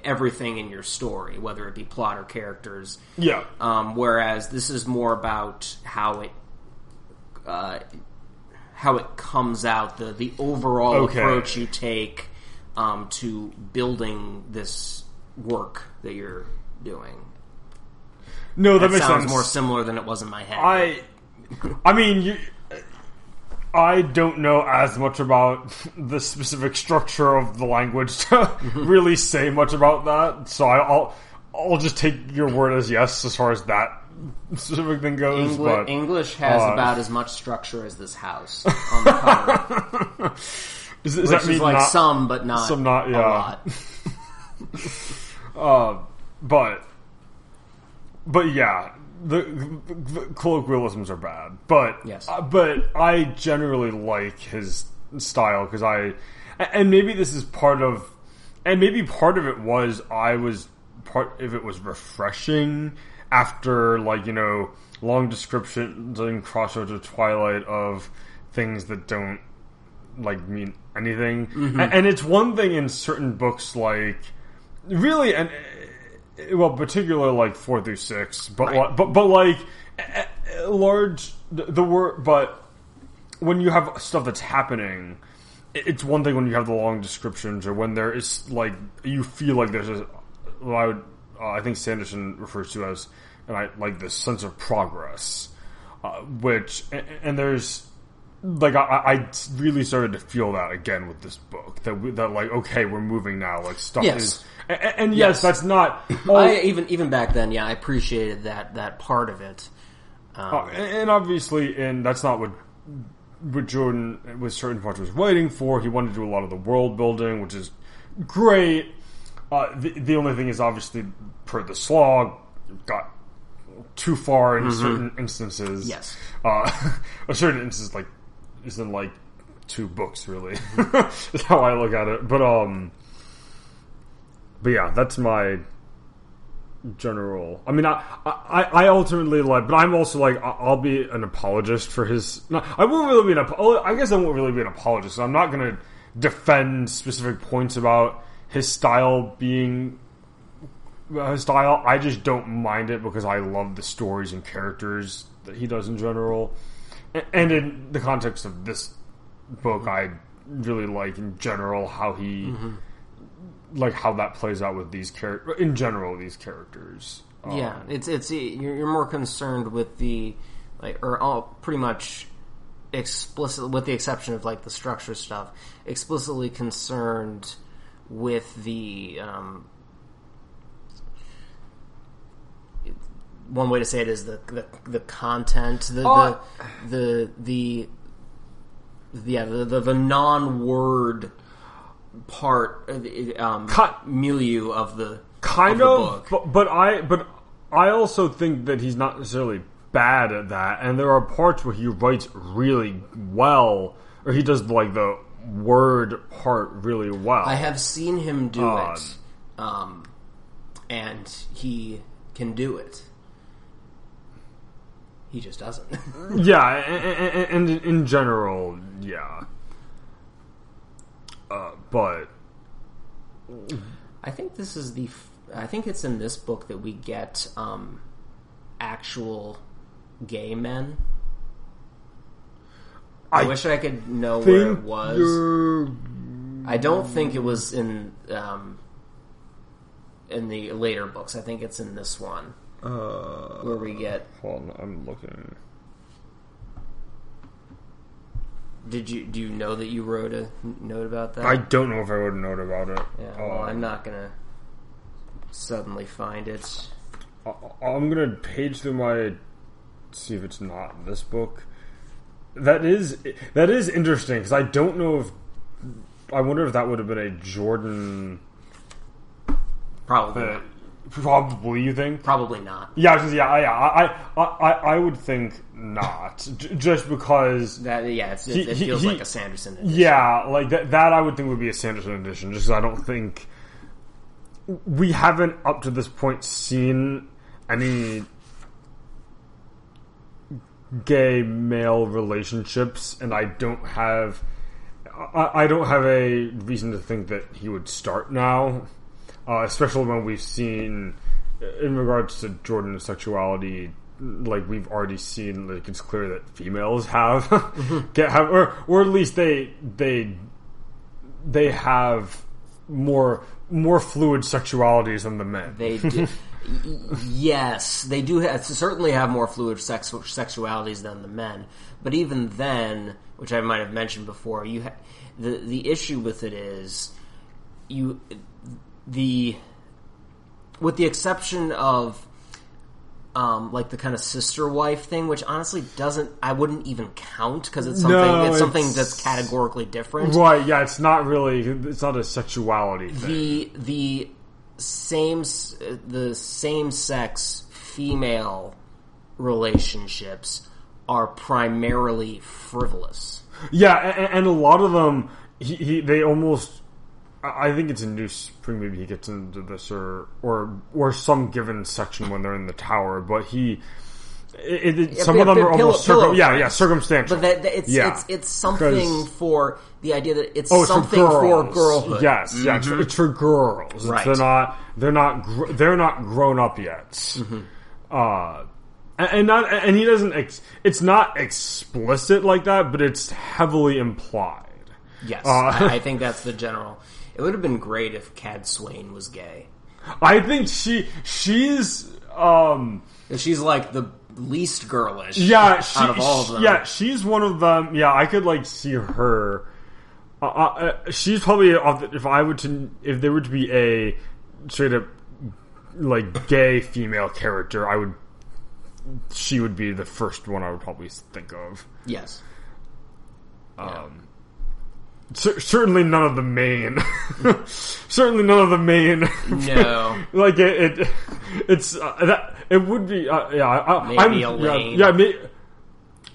everything in your story, whether it be plot or characters. yeah Um, whereas this is more about how it. Uh, how it comes out, the the overall Okay. approach you take um, to building this work that you're doing. no that, That makes sounds sense more similar than it was in my head. I, I mean, you, I don't know as much about [LAUGHS] the specific structure of the language [LAUGHS] to really say much about that. So I, I'll, I'll just take your word as yes as far as that specific thing goes. Engli- but English has uh, about as much structure as this house on the cover, [LAUGHS] is, does which that is mean like not, some, but not some not- a yeah. lot. but, but yeah. The, the colloquialisms are bad, but Yes. uh, but I generally like his style because I, and maybe this is part of, and maybe part of it was I was part if it was refreshing after like you know long descriptions and crossover to Twilight of things that don't like mean anything, A- and, it's one thing in certain books like really and well particular like four through six but Right. li- but but like large the, the word but when you have stuff that's happening it's one thing when you have the long descriptions or when there is like you feel like there's a well, I would uh, I think Sanderson refers to as and I like this sense of progress uh, which and, and there's like I, I really started to feel that again with this book that we, that like okay we're moving now like stuff Yes. is and, and yes, Yes. that's not all, I even even back then, yeah, I appreciated that that part of it. Um, uh, and obviously and that's not what what Jordan with certain parts was waiting for he wanted to do a lot of the world building which is great uh, the, the only thing is obviously per the slog got too far in certain instances Mm-hmm. Yes. uh, [LAUGHS] a certain instance like is in like two books really [LAUGHS] is how I look at it but um but yeah that's my general I mean I I, I ultimately like but I'm also like I'll be an apologist for his no, I won't really be an I guess I won't really be an apologist I'm not gonna defend specific points about his style being uh, his style. I just don't mind it because I love the stories and characters that he does in general. And in the context of this book, I really like in general how he, like how that plays out with these characters. In general, these characters. Um, yeah, it's it's you're, you're more concerned with the like or all pretty much explicit with the exception of like the structure stuff explicitly concerned with the um, one way to say it is the the, the content the, Oh. the the the yeah the the, the non word part the, um, Cut. milieu of the kind of, of, book. but, but I but I also think that he's not necessarily bad at that, and there are parts where he writes really well, or he does like the word part really well. I have seen him do Um, it, um, and he can do it. He just doesn't. [LAUGHS] yeah, and, and in general, yeah. but I think this is the. f- I think it's in this book that we get um, actual gay men. I, I wish I could know where it was. you're I don't think it was in um, in the later books. I think it's in this one uh, where we get. hold on, I'm looking. Did you do you know that you wrote a note about that? I don't know if I would have known about it. yeah. Well, Um, I'm not gonna suddenly find it. I- I'm gonna page through my see if it's not this book. That is that is interesting because I don't know if I wonder if that would have been a Jordan. Probably. Uh. Probably you think? Probably not. Yeah, I was- yeah, I- yeah. I, I, I, I would think not, J- just because. That yeah, it's, He- it, it feels he- like a Sanderson. Edition. Yeah, like that. That I would think would be a Sanderson edition, just because I don't think we haven't up to this point seen any gay male relationships, and I don't have. I, I don't have a reason to think that he would start now, uh, especially when we've seen, in regards to Jordan's sexuality, like we've already seen, like it's clear that females have [LAUGHS] get have, or or at least they they they have more more fluid sexualities than the men. They do. [LAUGHS] yes, they do have, certainly have more fluid sex, sexualities than the men. But even then, which I might have mentioned before, you ha- the the issue with it is you the with the exception of um, like the kind of sister wife thing, which honestly doesn't I wouldn't even count because it's something No, it's something that's categorically different. Right? Yeah, it's not really. It's not a sexuality thing. the the same the same sex female relationships are primarily frivolous. Yeah, and, and a lot of them, he, he they almost. I I think it's in New Spring. Maybe he gets into this, or or or some given section when they're in the tower. But he, it, it, some Yeah, of them pi- are pillow- almost circum, yeah, yeah, circumstantial. But that, that- it's Yeah. it's it's something 'Cause- for the idea that it's Oh, it's something for, for girls. girlhood. Yes, yeah, it's, for, it's for girls. It's- They're not. They're not. Gr- they're not grown up yet. Mm-hmm. Uh, and, and not. And he doesn't. Ex- it's not explicit like that, but it's heavily implied. Yes, Uh, I, I [LAUGHS] think that's the general. It would have been great if Cadsuane was gay. I think she. She's. Um. She's like the least girlish. Yeah. She, out of all of them. Yeah. She's one of them. Yeah. I could like see her. Uh, uh, she's probably if I were to if there were to be a straight up like gay female character, I would she would be the first one I would probably think of. Yes. Um, cer- certainly none of the main. [LAUGHS] certainly none of the main. No. [LAUGHS] like it, it it's uh, that it would be uh, yeah. I, Maybe I'm, Elayne. Yeah, yeah may,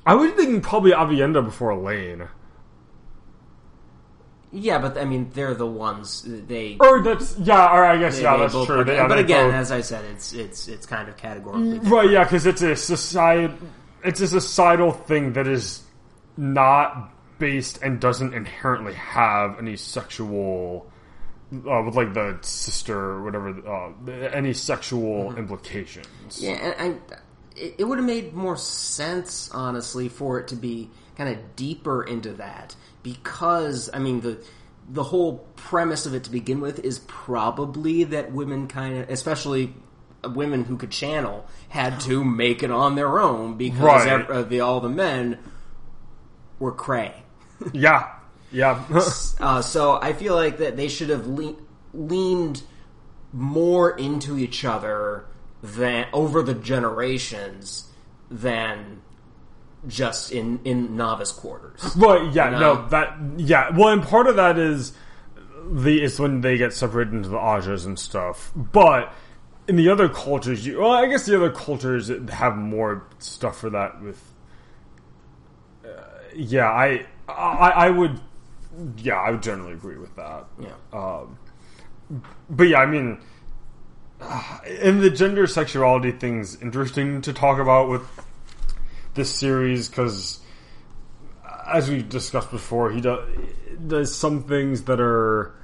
I was thinking probably Aviendha before Elayne. Yeah, but I mean, they're the ones they. Or that's yeah. Or I guess they- yeah, they that's true. But, They- yeah, but again, both- as I said, it's it's it's kind of categorically. different. right? Yeah, because it's a society. It's a societal thing that is not based and doesn't inherently have any sexual. Uh, with like the sister or whatever, uh, any sexual implications. Mm-hmm. Yeah, and I, it, would have made more sense, honestly, for it to be kind of deeper into that because I mean the the whole premise of it to begin with is probably that women kind of, especially women who could channel, had to make it on their own because Right. ev- uh, the, all the men were cray. Yeah, yeah. Uh, so I feel like that they should have le- leaned more into each other than over the generations than just in in novice quarters. Right, yeah, You know? no, that, yeah. Well, and part of that is the is when they get separated into the Ajas and stuff. But in the other cultures, you well, I guess the other cultures have more stuff for that. With, uh, yeah, I, I, I would, yeah, I would generally agree with that. Yeah. Um, but yeah, I mean, and the gender sexuality thing's interesting to talk about with this series because as we discussed before, he does does some things that are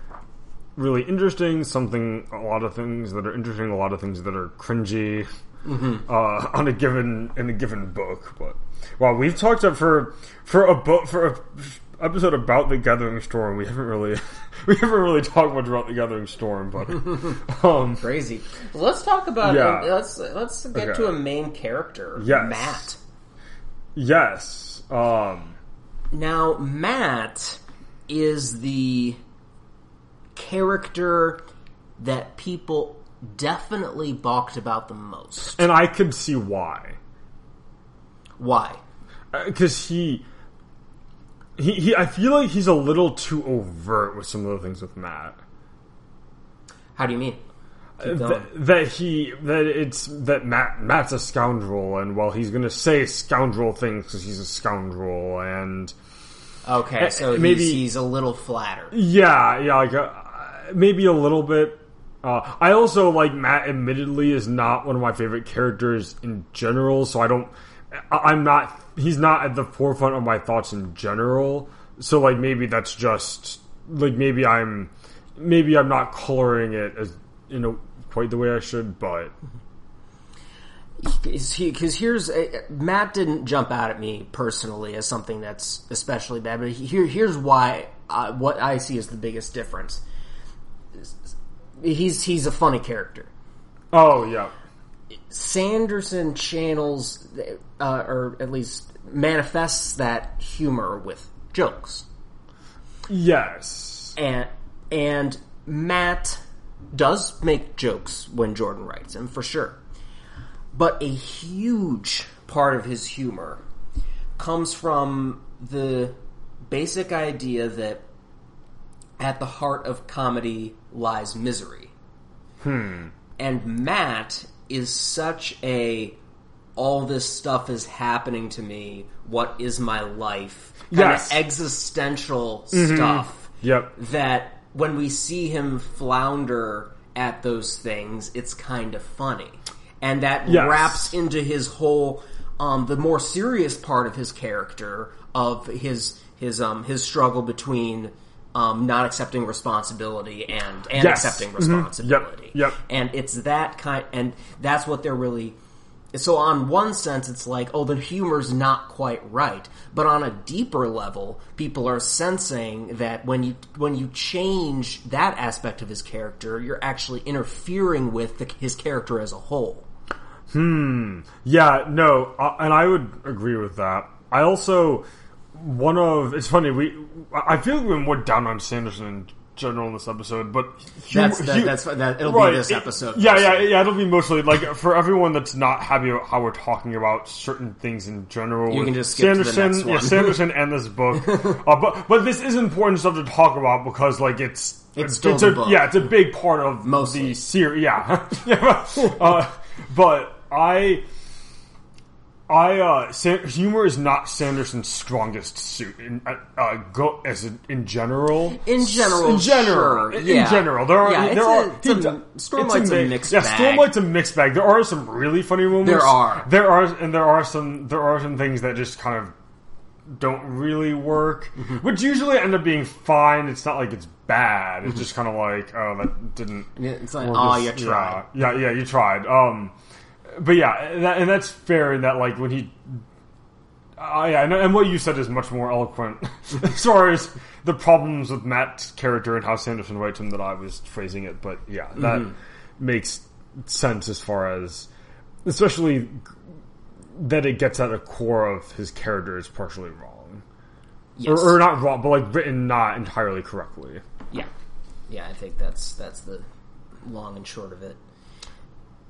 really interesting, something a lot of things that are interesting, a lot of things that are cringy uh, on a given in a given book. But well, we've talked up for for a book for a episode about the Gathering Storm. We haven't really [LAUGHS] we haven't really talked much about the Gathering Storm, but [LAUGHS] um, Crazy. Let's talk about Yeah. let's let's get Okay. to a main character, Yes. Mat. yes, um, Now, Mat is the character that people definitely balked about the most. and I could see why. Why? because he, he he I feel like he's a little too overt with some of the things with Mat. How do you mean? Keep going. That, he that it's that Mat Mat's a scoundrel, and while he's gonna say scoundrel things because he's a scoundrel, and okay, so uh, maybe- he's, he's a little flattered. yeah, yeah, like uh, maybe a little bit. Uh, I also like Mat. Admittedly, is not one of my favorite characters in general, so I don't. I- I'm not. He's not at the forefront of my thoughts in general. So like maybe that's just like maybe I'm maybe I'm not coloring it as you know quite the way I should, but Because here's uh, Mat didn't jump out at me personally as something that's especially bad, but here here's why uh, what I see as the biggest difference. He's he's a funny character. oh yeah, Sanderson channels, uh, or at least manifests that humor with jokes, yes, and and Mat does make jokes when Jordan writes him for sure, but a huge part of his humor comes from the basic idea that at the heart of comedy lies misery. And Mat is such a all this stuff is happening to me. What is my life? Kind Yes. of existential stuff. yep, That when we see him flounder at those things, it's kind of funny, and that Yes. wraps into his whole um, the more serious part of his character of his his um his struggle between um, not accepting responsibility and and Yes. accepting responsibility. Yep. Yep. And it's that kind, and that's what they're really. So on one sense, it's like, oh, the humor's not quite right. But on a deeper level, people are sensing that when you when you change that aspect of his character, you're actually interfering with the, his character as a whole. Hmm. Yeah, no, uh, and I would agree with that. I also one of it's funny we I feel like we're more down on Sanderson in general in this episode, but hu- That's that, hu- that's that. It'll right, be this it- episode. yeah, yeah, yeah. It'll be mostly like for everyone that's not happy about how we're talking about certain things in general. You can just skip to the Sanderson, yeah. [LAUGHS] Sanderson and this book. uh, but but this is important stuff to talk about because like it's It's still it's a, book. yeah, it's a big part of Mostly. the series. Yeah, [LAUGHS] [LAUGHS] yeah. uh, but I. I uh, humor is not Sanderson's strongest suit in uh, uh, go as in, in general. In general, in general, sure, in, yeah. general, there are Yeah, there a- are a- he do- Stormlight's it's a mixed yeah, bag. Stormlight's a mixed bag. There are some really funny moments. There are. there are, and there are some there are some things that just kind of don't really work, Mm-hmm. which usually end up being fine. It's not like it's bad. It's just kind of like oh that didn't. Yeah, it's like, oh, you tried. Yeah, yeah, yeah, you tried. Um, but yeah, and, that, and that's fair in that like when he. Uh, yeah, and, and what you said is much more eloquent [LAUGHS] as far as the problems with Mat's character and how Sanderson writes him that I was phrasing it. But yeah, that Mm-hmm. makes sense as far as, especially that it gets at the core of his character is partially wrong, Yes. or, or not wrong, but like written not entirely correctly. Yeah, yeah, I think that's that's the long and short of it.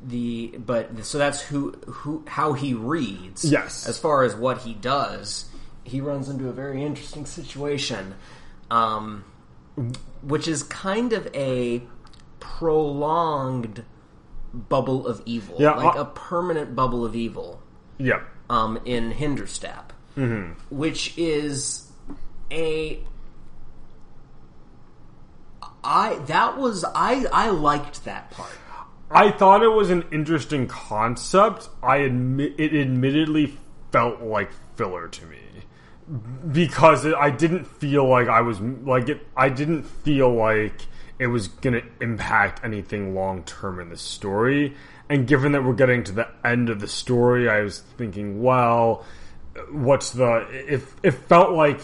The but so that's who who how he reads. Yes. As far as what he does, he runs into a very interesting situation, um, which is kind of a prolonged bubble of evil, Yeah, like uh- a permanent bubble of evil Yeah, um, in Hinderstap, which is a. I that was I I liked that part. I thought it was an interesting concept. I admit it admittedly felt like filler to me because it, I didn't feel like I was like it. I didn't feel like it was going to impact anything long term in the story. And given that we're getting to the end of the story, I was thinking, well, what's the? If it, it felt like,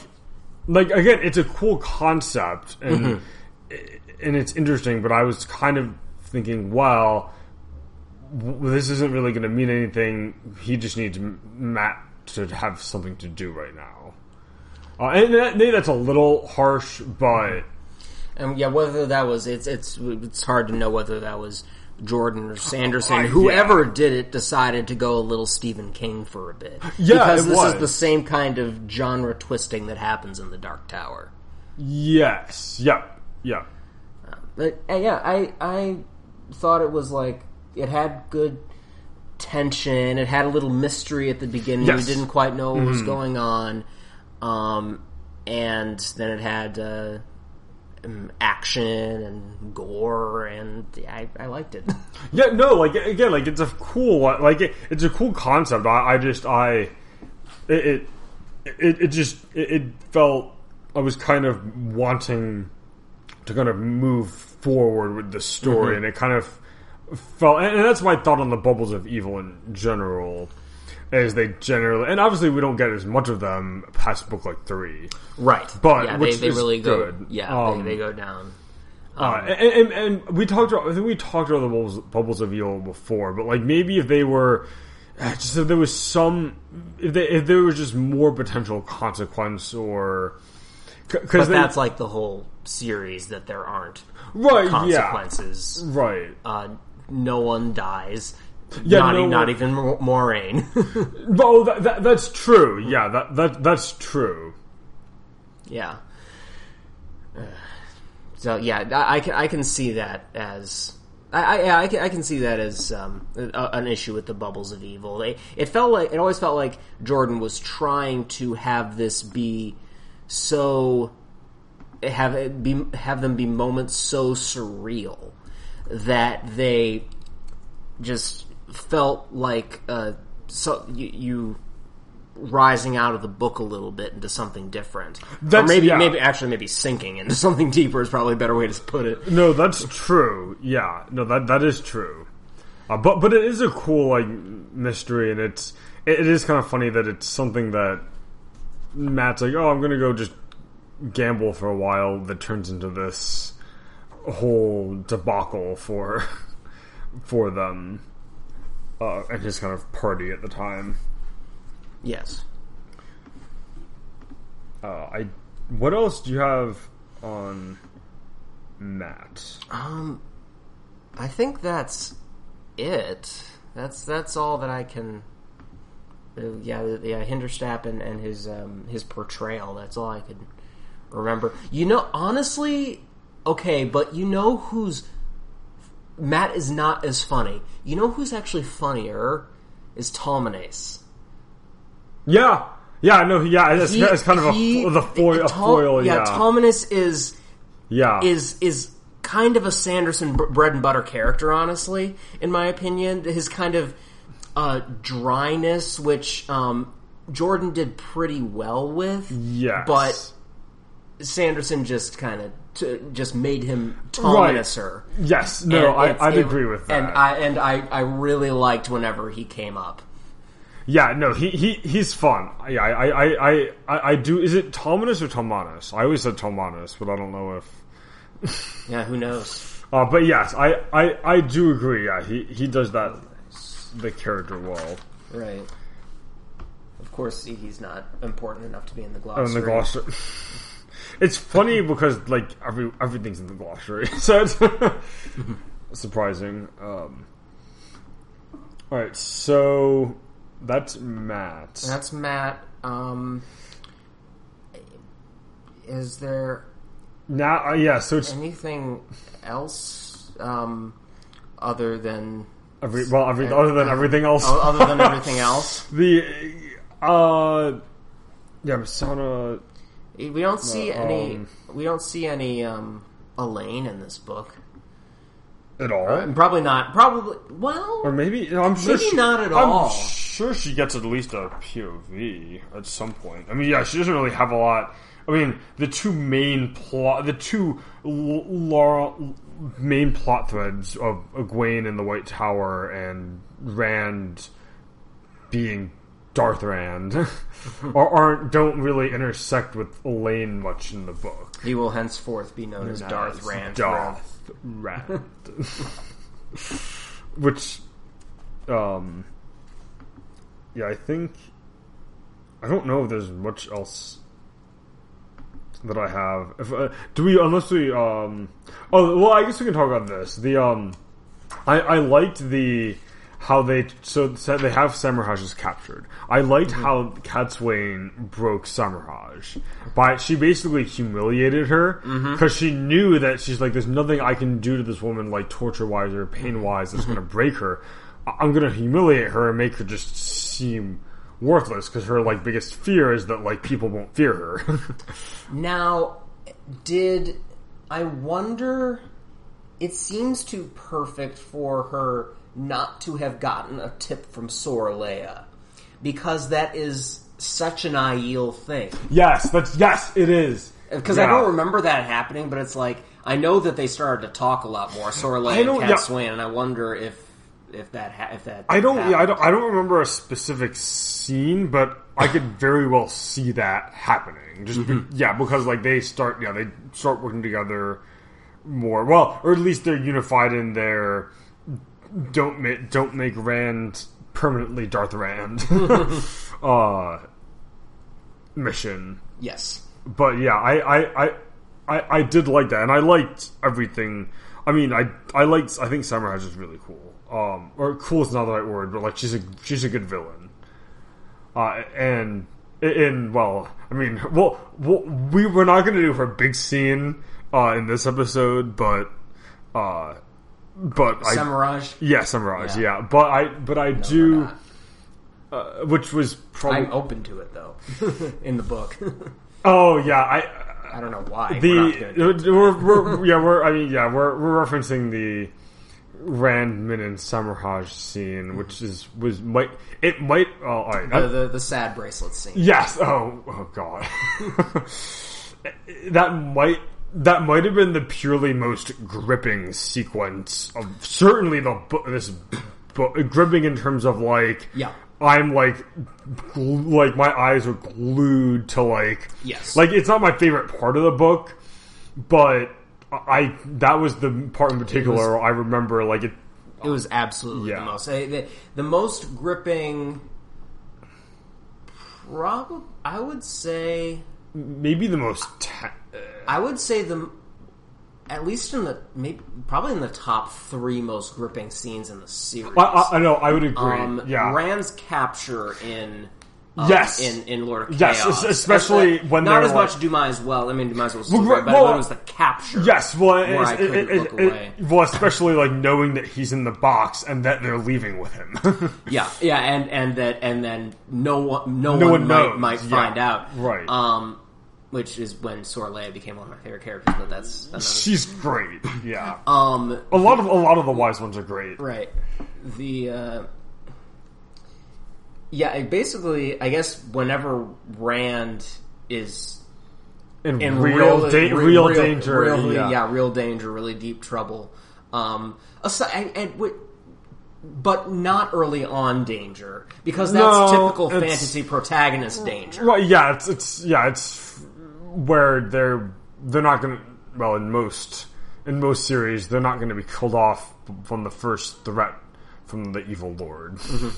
like again, it's a cool concept and mm-hmm. and it's interesting, but I was kind of thinking, well, this isn't really going to mean anything. He just needs Mat to have something to do right now. Uh, and that, maybe that's a little harsh, but And yeah, whether that was it's it's it's hard to know whether that was Jordan or Sanderson. I- Whoever did it decided to go a little Stephen King for a bit. Yeah, because this was. is the same kind of genre twisting that happens in the Dark Tower. yes, yeah, yeah, But uh, yeah, I I thought it was like it had good tension. It had a little mystery at the beginning. Yes. We didn't quite know what was going on, um, and then it had uh, um, action and gore, and I, I liked it. [LAUGHS] yeah. No, like again, like it's a cool, like it, it's a cool concept. I, I just, I, it, it, it, it just, it, it felt I was kind of wanting to kind of move forward with the story, and it kind of felt, and, that's my thought on the bubbles of evil in general. Is they generally, and obviously we don't get as much of them past book like three. right, But yeah, they, which they really go. good. Yeah, Um, they, they go down. Uh, and, and, and we talked about, I think we talked about the bubbles, bubbles of evil before, but like maybe if they were, uh, just if there was some, if, they, if there was just more potential consequence or, because that's like the whole series that there aren't right, consequences. yeah, right. Uh, no one dies. Yeah, not, no not even Mo- Moiraine. [LAUGHS] But, oh, that, that, that's true. Yeah, that, that that's true. yeah. [SIGHS] So yeah, I, I can I can see that as I, I I can, I can see that as um, a, an issue with the bubbles of evil. They it felt like it always felt like Jordan was trying to have this be so have it be have them be moments so surreal that they just felt like uh, so you, you rising out of the book a little bit into something different, or maybe yeah. maybe actually maybe sinking into [LAUGHS] something deeper is probably a better way to put it. No, that's true. Yeah, no, that that is true. Uh, but but it is a cool like mystery, and it's it, it is kind of funny that it's something that Mat's like, oh, I'm gonna go just gamble for a while. That turns into this whole debacle for [LAUGHS] for them, uh, and his kind of party at the time. Yes. Uh, I what else do you have on Mat? Um, I think that's it. That's that's all that I can. Uh, yeah, the- yeah, Hinderstap and, and his um, his portrayal. That's all I could remember. You know, honestly, okay, but you know who's Mat is not as funny. You know who's actually funnier is Talmanes. Yeah, yeah, no, yeah, it's, He- it's kind of a he- fo- the foil, a foil, yeah, yeah. Talmanes is yeah, is is kind of a Sanderson bread and butter character, honestly, in my opinion. His kind of uh, dryness, which um, Jordan did pretty well with, yes, but Sanderson just kind of t- just made him Right. Tomaniser. yes, no, And I, I'd it- agree with that. And I and I, I really liked whenever he came up. yeah, no, he, he he's fun. Yeah, I, I, I, I, I do. Is it Tomanus or Tomanus? I always said Tomanus, but I don't know if. [LAUGHS] Yeah, who knows? Uh, but yes, I, I, I do agree. Yeah, he, he does that the character well. Right. Of course, he's not important enough to be in the Oh, glossary. in the glossary. [LAUGHS] It's funny because like every everything's in the glossary, [LAUGHS] so it's [LAUGHS] surprising. Um, all right, so that's Mat. That's Mat. Um, is there now, uh, yeah. So it's anything else um, other than every well, every other than everything else. other than everything [LAUGHS] else? the uh, yeah, Masana. We don't see any. um, We don't see any um, Elayne in this book. At all, And probably not. Probably well. or maybe no, I'm sure Maybe she- not at all. I'm all. sure she gets at least a POV at some point. I mean, yeah, she doesn't really have a lot. I mean, the two main plot, the two l- l- main plot threads of Egwene in the White Tower and Rand being Darth Rand are, [LAUGHS] aren't don't really intersect with Elayne much in the book. He will henceforth be known as Darth Rand. Darth Rand. [LAUGHS] Which, um, yeah, I think I don't know if there's much else that I have. If uh, do we unless we um oh well I guess we can talk about this. The um I I liked the how they so so they have Semirhage captured. I liked mm-hmm. how Cadsuane broke Semirhage by she basically humiliated her mm-hmm. because she knew that she's like there's nothing I can do to this woman like torture wise or pain wise that's going to mm-hmm. break her. I'm going to humiliate her and make her just seem worthless because her like biggest fear is that like people won't fear her. [LAUGHS] Now, did I wonder? It seems too perfect for her not to have gotten a tip from Sorilea because that is such an Aiel thing. yes, that's yes, it is. Because I don't remember that happening, but it's like I know that they started to talk a lot more Sorilea I and Cat yeah. Swain, and I wonder if if that ha- if that I don't. Yeah, I don't. I don't remember a specific scene, but I could very well see that happening. Just be, mm-hmm. yeah, because like they start. Yeah, they start working together more. Well, or at least they're unified in their don't make don't make Rand permanently Darth Rand [LAUGHS] [LAUGHS] uh, mission. Yes. But yeah, I, I, I, I, I did like that, and I liked everything. I mean, I, I liked. I think Semirhage is really cool. Um, or cool is not the right word, but like she's a she's a good villain. Uh, and and well, I mean, [LAUGHS] well, well we we're not going to do her big scene uh, in this episode, but uh, but I Semirhage. yeah, Semirhage, Yeah. yeah. But I but I we're do, uh, which was probably I'm open to it though [LAUGHS] in the book. [LAUGHS] oh yeah, I I don't know why. We're not the we're, we're yeah we're I mean yeah we're we're referencing the Rand Min and Semirhage scene, which is was might it might oh all right the, the the sad bracelet scene. yes oh oh god [LAUGHS] that might that might have been the purely most gripping sequence of certainly the this book gripping in terms of like Yeah. I'm like, like my eyes are glued to like, Yes. like it's not my favorite part of the book, but I that was the part in particular I remember like it. It was absolutely Yeah. the most the, the most gripping. Probably, I would say, Maybe the most. Ta- I would say the, at least in the maybe probably in the top three most gripping scenes in the series. I, I, I know. I would agree. um, yeah. Rand's capture in. um, Yes. in in Lord of Yes, Chaos, es- especially when not as like- much Dumais as well. I mean, Dumais was Well, great, but well, it was the capture. Yes, well, where it's- I it, it, it- away. well, especially like knowing that he's in the box and that they're leaving with him. [LAUGHS] Yeah, yeah, and and that and then no one no, No one, one might yeah, find out. right. Um which is when Sorilea became one of my favorite characters, but that's another She's great. Yeah, um a lot of a lot of the wise ones are great. right. The uh yeah, basically, I guess whenever Rand is In, in real, real, da- real, real- danger. really, yeah. yeah. real danger, really deep trouble. Um, aside, and, and, but not early on danger because that's No, typical fantasy protagonist danger. Well, yeah, it's it's yeah, it's where they're they're not going to well in most in most series they're not going to be killed off from the first threat from the evil lord. Mm-hmm.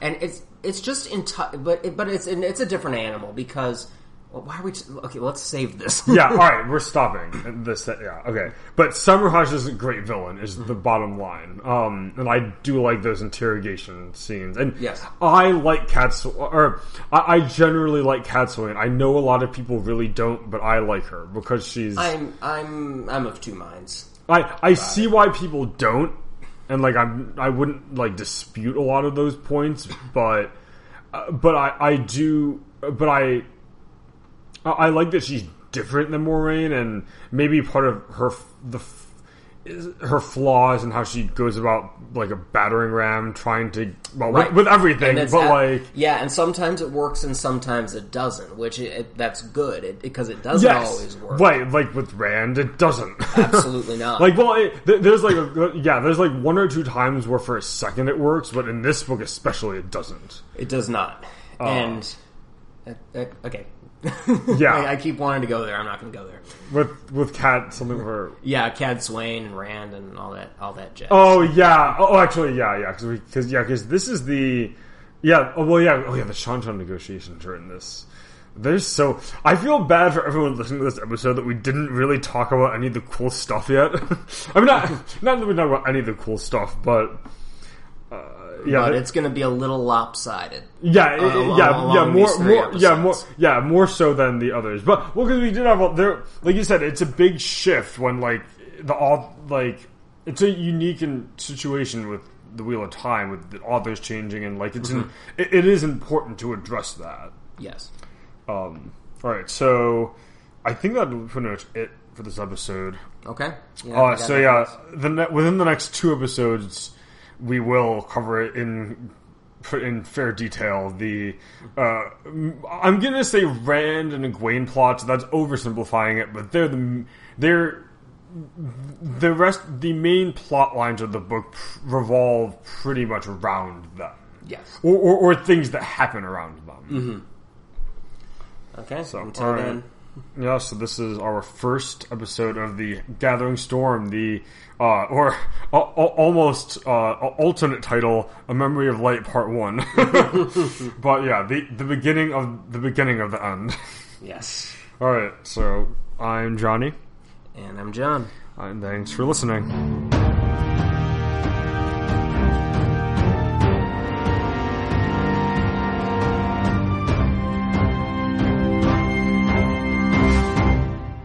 and it's it's just in but it, but it's it's a different animal because well, why are we t- okay? Let's save this. yeah, all right, [LAUGHS] we're stopping this. Yeah, okay. But Semirhage is a great villain. Is the bottom line. Um, and I do like those interrogation scenes. And Yes. I like Cats, or I, I generally like Cadsuane. I know a lot of people really don't, but I like her because she's. I'm I'm I'm of two minds. I I see why people don't, and like I'm I wouldn't like dispute a lot of those points, but uh, but I I do but I I like that she's different than Moiraine, and maybe part of her the her flaws and how she goes about like a battering ram, trying to well Right. with, with everything, but at- like yeah, and sometimes it works and sometimes it doesn't, which it, it, that's good it, because it doesn't yes, always work. right, like with Rand, it doesn't. Absolutely [LAUGHS] not. Like, well, th- there's like, a, yeah, there's like one or two times where for a second it works, but in this book especially, it doesn't. it does not. And uh, uh, okay, [LAUGHS] Yeah. I, I keep wanting to go there. I'm not going to go there. With with Cat, something where, Yeah, Cadsuane and Rand and all that, all that jazz. oh yeah, oh actually yeah, yeah, because because yeah, because this is the, yeah, oh well yeah, oh yeah, the Seanchan negotiations are in this. There's so I feel bad for everyone listening to this episode that we didn't really talk about any of the cool stuff yet. [LAUGHS] I mean, not [LAUGHS] not that we talk about any of the cool stuff, but uh, yeah, but it's going to be a little lopsided. Yeah, uh, along- yeah, yeah, more, more, yeah, more, yeah, more so than the others. But well, because we did have a, there, like you said, it's a big shift when like the all like it's a unique in, situation with the Wheel of Time with the authors changing and like it's Mm-hmm. in, it, it is important to address that. Yes. Um, all right, so I think that pretty much it for this episode. Okay. Yeah, Uh, so yeah, the ne- within the next two episodes, we will cover it in in fair detail. The uh, I'm gonna say Rand and Egwene plots. That's oversimplifying it, but they're the they're the rest. The main plot lines of the book revolve pretty much around them, Yes. or, or, or things that happen around them. Okay. So, Until right. then. Yeah, so this is our first episode of the Gathering Storm, the uh, or uh, almost uh, alternate title, "A Memory of Light" Part One. [LAUGHS] but yeah, the the beginning of the beginning of the end. Yes. All right, so I'm Johnny, And I'm John. and thanks for listening.